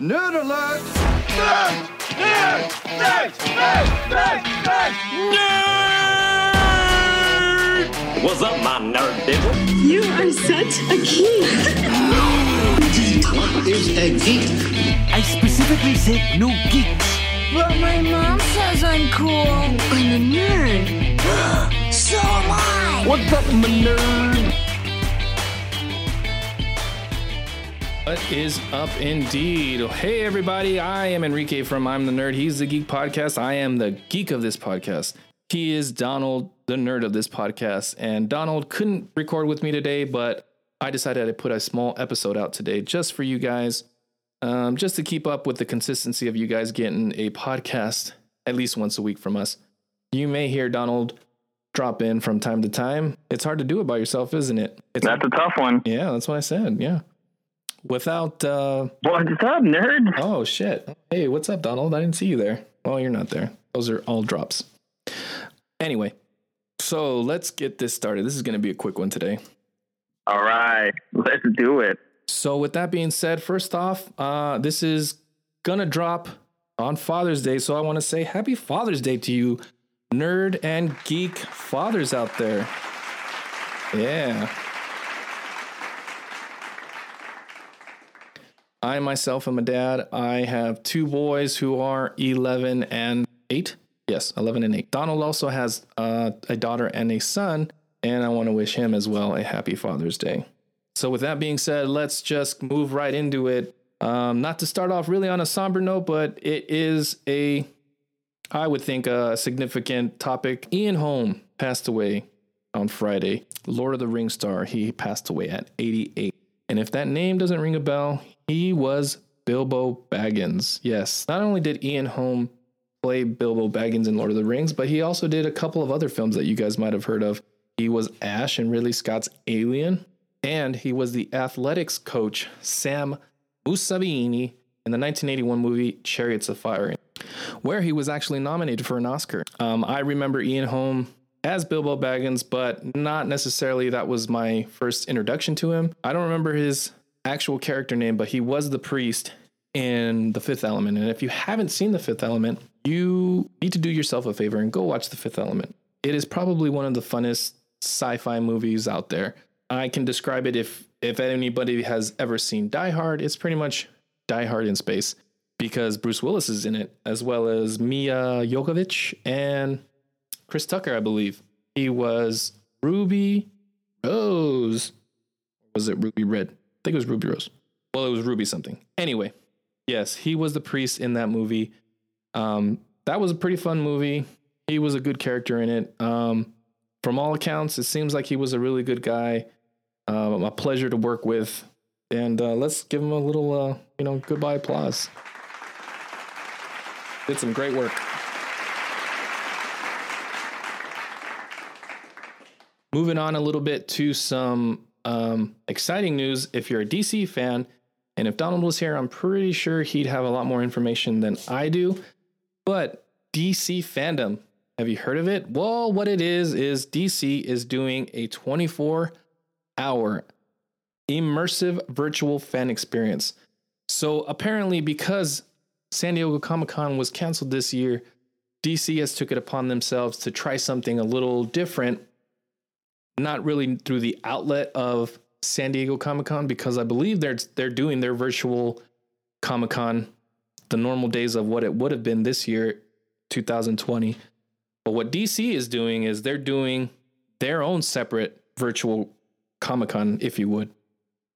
Nerd alert! Nerd! Nerd! Nerd! Nerd! Nerd! Nerd! What's up, my nerd diddle? You are such a geek. What is a geek? I specifically said no geeks. But my mom says I'm cool. I'm a nerd. so am I. What's up, my nerd? What is up indeed? Hey everybody, I am Enrique from I'm the Nerd. He's the Geek Podcast. I am the geek of this podcast. He is Donald, the nerd of this podcast. And Donald couldn't record with me today, but I decided to put a small episode out today just for you guys, um, just to keep up with the consistency of you guys getting a podcast at least once a week from us. You may hear Donald drop in from time to time. It's hard to do it by yourself, isn't it? It's That's a tough one. yeah, that's what I said. Yeah. Without uh What's up, nerd? oh shit. Hey, what's up, Donald? I didn't see you there. Oh, you're not there. Those are all drops. Anyway, so let's get this started. This is gonna be a quick one today. All right, let's do it. So with that being said, first off, uh this is gonna drop on Father's Day. So I want to say happy Father's Day to you, nerd and geek fathers out there. Yeah. I myself am a dad. I have two boys who are 11 and 8. Yes, 11 and 8. Donald also has uh, a daughter and a son, and I want to wish him as well a happy Father's Day. So, with that being said, let's just move right into it. Um, not to start off really on a somber note, but it is a, I would think, a significant topic. Ian Holm passed away on Friday. Lord of the Rings star. He passed away at 88. And if that name doesn't ring a bell, he was Bilbo Baggins. Yes, not only did Ian Holm play Bilbo Baggins in Lord of the Rings, but he also did a couple of other films that you guys might have heard of. He was Ash in Ridley Scott's Alien, and he was the athletics coach Sam Mussabini in the 1981 movie Chariots of Fire, where he was actually nominated for an Oscar. Um, I remember Ian Holm as Bilbo Baggins, but not necessarily that was my first introduction to him. I don't remember his actual character name, but he was the priest in The Fifth Element. And if you haven't seen The Fifth Element, you need to do yourself a favor and go watch The Fifth Element. It is probably one of the funnest sci-fi movies out there. I can describe it if if anybody has ever seen Die Hard, it's pretty much Die Hard in space because Bruce Willis is in it as well as Mia Jovovich and Chris Tucker, I believe. He was Ruby Rose. Was it Ruby Red? I think it was Ruby Rose. Well, it was Ruby something. Anyway, yes, he was the priest in that movie. Um, that was a pretty fun movie. He was a good character in it. Um, from all accounts, it seems like he was a really good guy. Um, a pleasure to work with. And uh, let's give him a little, uh, you know, goodbye applause. Did some great work. Moving on a little bit to some um, exciting news. If you're a DC fan, and if Donald was here, I'm pretty sure he'd have a lot more information than I do. But DC fandom, have you heard of it? Well, what it is, is DC is doing a 24 hour immersive virtual fan experience. So apparently, because San Diego Comic Con was canceled this year, DC has took it upon themselves to try something a little different not really through the outlet of San Diego Comic Con because I believe they're they're doing their virtual Comic Con the normal days of what it would have been this year 2020 but what DC is doing is they're doing their own separate virtual Comic Con if you would.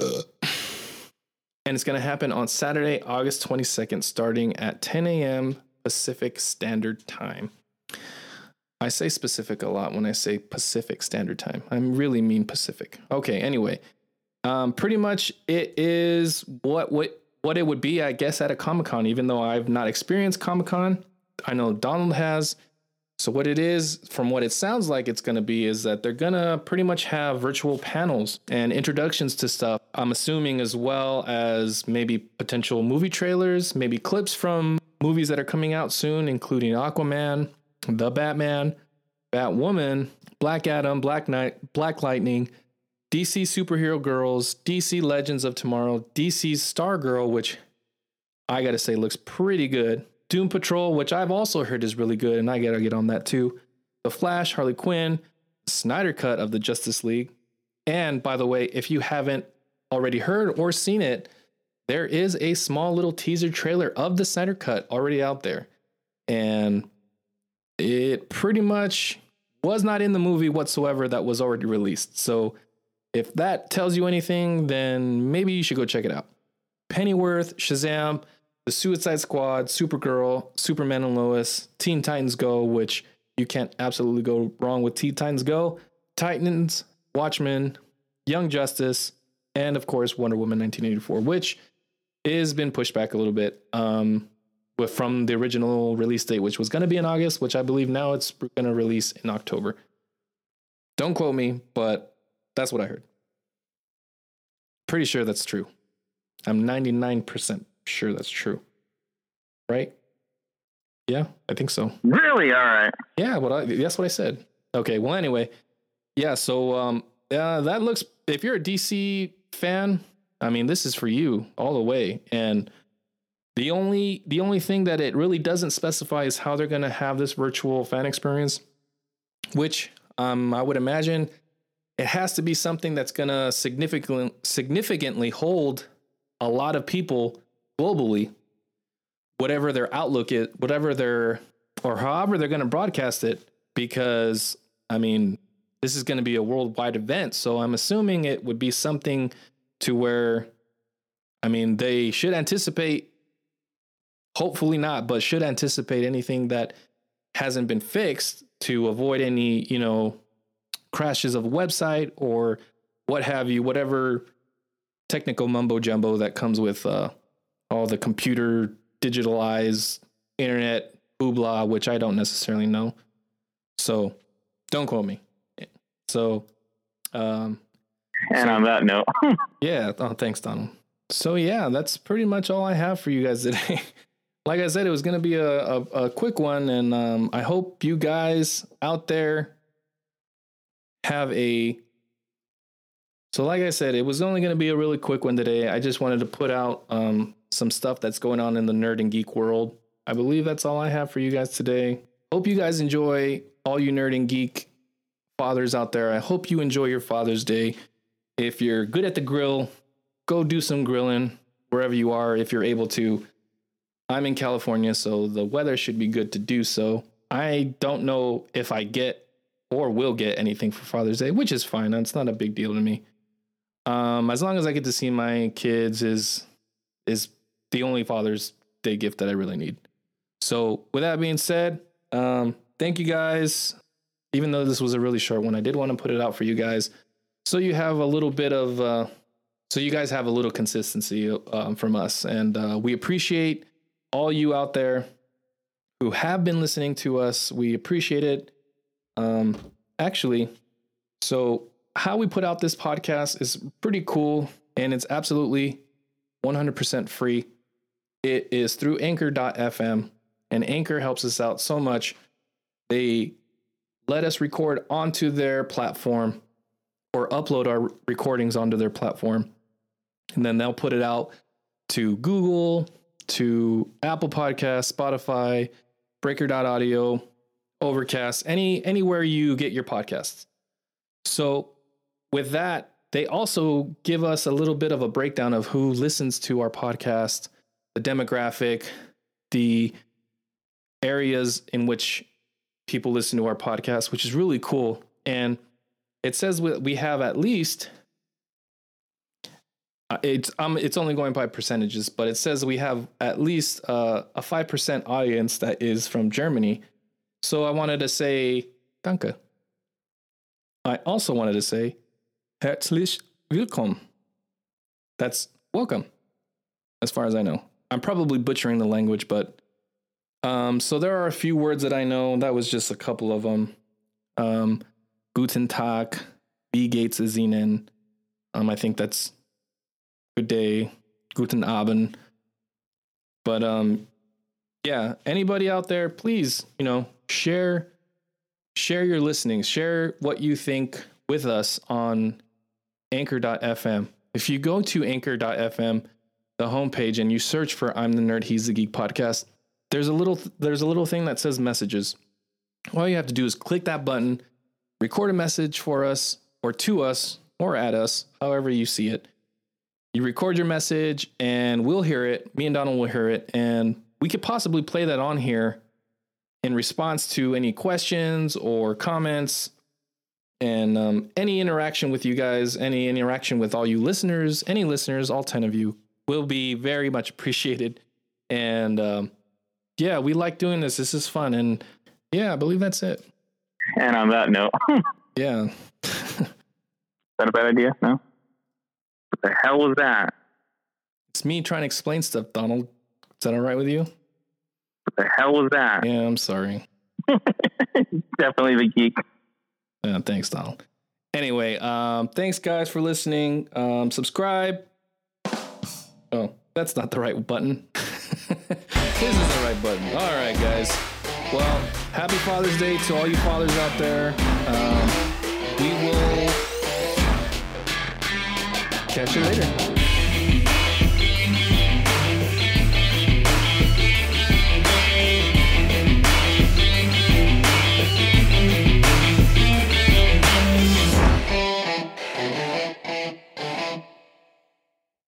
Uh. And it's going to happen on Saturday August 22nd starting at 10 a.m. Pacific Standard Time I say specific a lot when I say Pacific Standard Time. I really mean Pacific. Okay, anyway. Um, pretty much it is what what what it would be, I guess, at a Comic Con, even though I've not experienced Comic Con. I know Donald has. So what it is, from what it sounds like it's gonna be, is that they're gonna pretty much have virtual panels and introductions to stuff. I'm assuming as well as maybe potential movie trailers, maybe clips from movies that are coming out soon, including Aquaman, the Batman, Batwoman, Black Adam, Black Knight, Black Lightning, DC Superhero Girls, DC Legends of Tomorrow, DC Stargirl, which I gotta say looks pretty good. Doom Patrol, which I've also heard is really good, and I gotta get on that too. The Flash, Harley Quinn, Snyder cut of the Justice League. And by the way, if you haven't already heard or seen it, there is a small little teaser trailer of the Snyder cut already out there. And it pretty much was not in the movie whatsoever that was already released. So if that tells you anything, then maybe you should go check it out. Pennyworth, Shazam, The Suicide Squad, Supergirl, Superman and Lois, Teen Titans Go, which you can't absolutely go wrong with Teen Titans Go, Titans, Watchmen, Young Justice, and of course Wonder Woman 1984, which is been pushed back a little bit um, with from the original release date, which was going to be in August, which I believe now it's going to release in October. Don't quote me, but that's what I heard. Pretty sure that's true. I'm 99% sure that's true. Right? Yeah, I think so. Really? All right. Yeah, what I that's what I said. Okay, well anyway. Yeah, so um uh, that looks if you're a DC fan, I mean this is for you all the way. And the only the only thing that it really doesn't specify is how they're gonna have this virtual fan experience, which um I would imagine it has to be something that's gonna significantly significantly hold a lot of people globally whatever their outlook is, whatever their or however they're going to broadcast it, because I mean, this is going to be a worldwide event. So I'm assuming it would be something to where, I mean, they should anticipate, hopefully not, but should anticipate anything that hasn't been fixed to avoid any, you know, crashes of a website or what have you, whatever technical mumbo jumbo that comes with uh, all the computer digitalized internet hoopla, which I don't necessarily know. So don't quote me. So, um, And So- on that note, yeah. Oh, thanks, Donald. So yeah, that's pretty much all I have for you guys today. like I said, it was gonna be a, a, a quick one, and um, I hope you guys out there have a. So, like I said, it was only gonna be a really quick one today. I just wanted to put out um, some stuff that's going on in the nerd and geek world. I believe that's all I have for you guys today. Hope you guys enjoy all you nerd and geek fathers out there. I hope you enjoy your Father's Day. If you're good at the grill, go do some grilling wherever you are if you're able to. I'm in California, so the weather should be good to do so. I don't know if I get or will get anything for Father's Day, which is fine. It's not a big deal to me. Um, as long as I get to see my kids is is the only Father's Day gift that I really need. So, with that being said, um, thank you guys. Even though this was a really short one, I did want to put it out for you guys, so you have a little bit of, uh, so you guys have a little consistency um, from us, and uh, we appreciate all you out there who have been listening to us. We appreciate it. Um, actually, so how we put out this podcast is pretty cool, and it's absolutely 100% free. It is through anchor.fm, and Anchor helps us out so much. They let us record onto their platform or upload our recordings onto their platform. And then they'll put it out to Google, to Apple Podcasts, Spotify, Breaker.audio, Overcast, any anywhere you get your podcasts. So with that, they also give us a little bit of a breakdown of who listens to our podcast, the demographic, the areas in which people listen to our podcast, which is really cool. And it says we we have at least uh, it's um it's only going by percentages, but it says we have at least uh, a five percent audience that is from Germany. So I wanted to say danke. I also wanted to say herzlich willkommen. That's welcome, as far as I know. I'm probably butchering the language, but um, so there are a few words that I know. That was just a couple of them. Um, Guten Tag, wie geht's es Ihnen? Um, I think that's good day, Guten Abend. But um, yeah, anybody out there, please, you know, share share your listenings, share what you think with us on anchor.fm. If you go to anchor.fm, the homepage and you search for I'm the Nerd, He's the Geek podcast, there's a little there's a little thing that says messages. All you have to do is click that button, record a message for us or to us or at us, however you see it. You record your message and we'll hear it. Me and Donald will hear it. And we could possibly play that on here in response to any questions or comments and um, any interaction with you guys, any interaction with all you listeners, any listeners, all 10 of you will be very much appreciated. And um, yeah, we like doing this. This is fun. And yeah, I believe that's it. And on that note, yeah. is that a bad idea? No? The hell was that? It's me trying to explain stuff, Donald. Is that all right with you? What the hell was that? Yeah, I'm sorry. Definitely the geek. Yeah, thanks, Donald. Anyway, um, thanks guys for listening. Um, subscribe. Oh, that's not the right button. this is the right button. All right, guys. Well, happy Father's Day to all you fathers out there. Um, we will catch you later.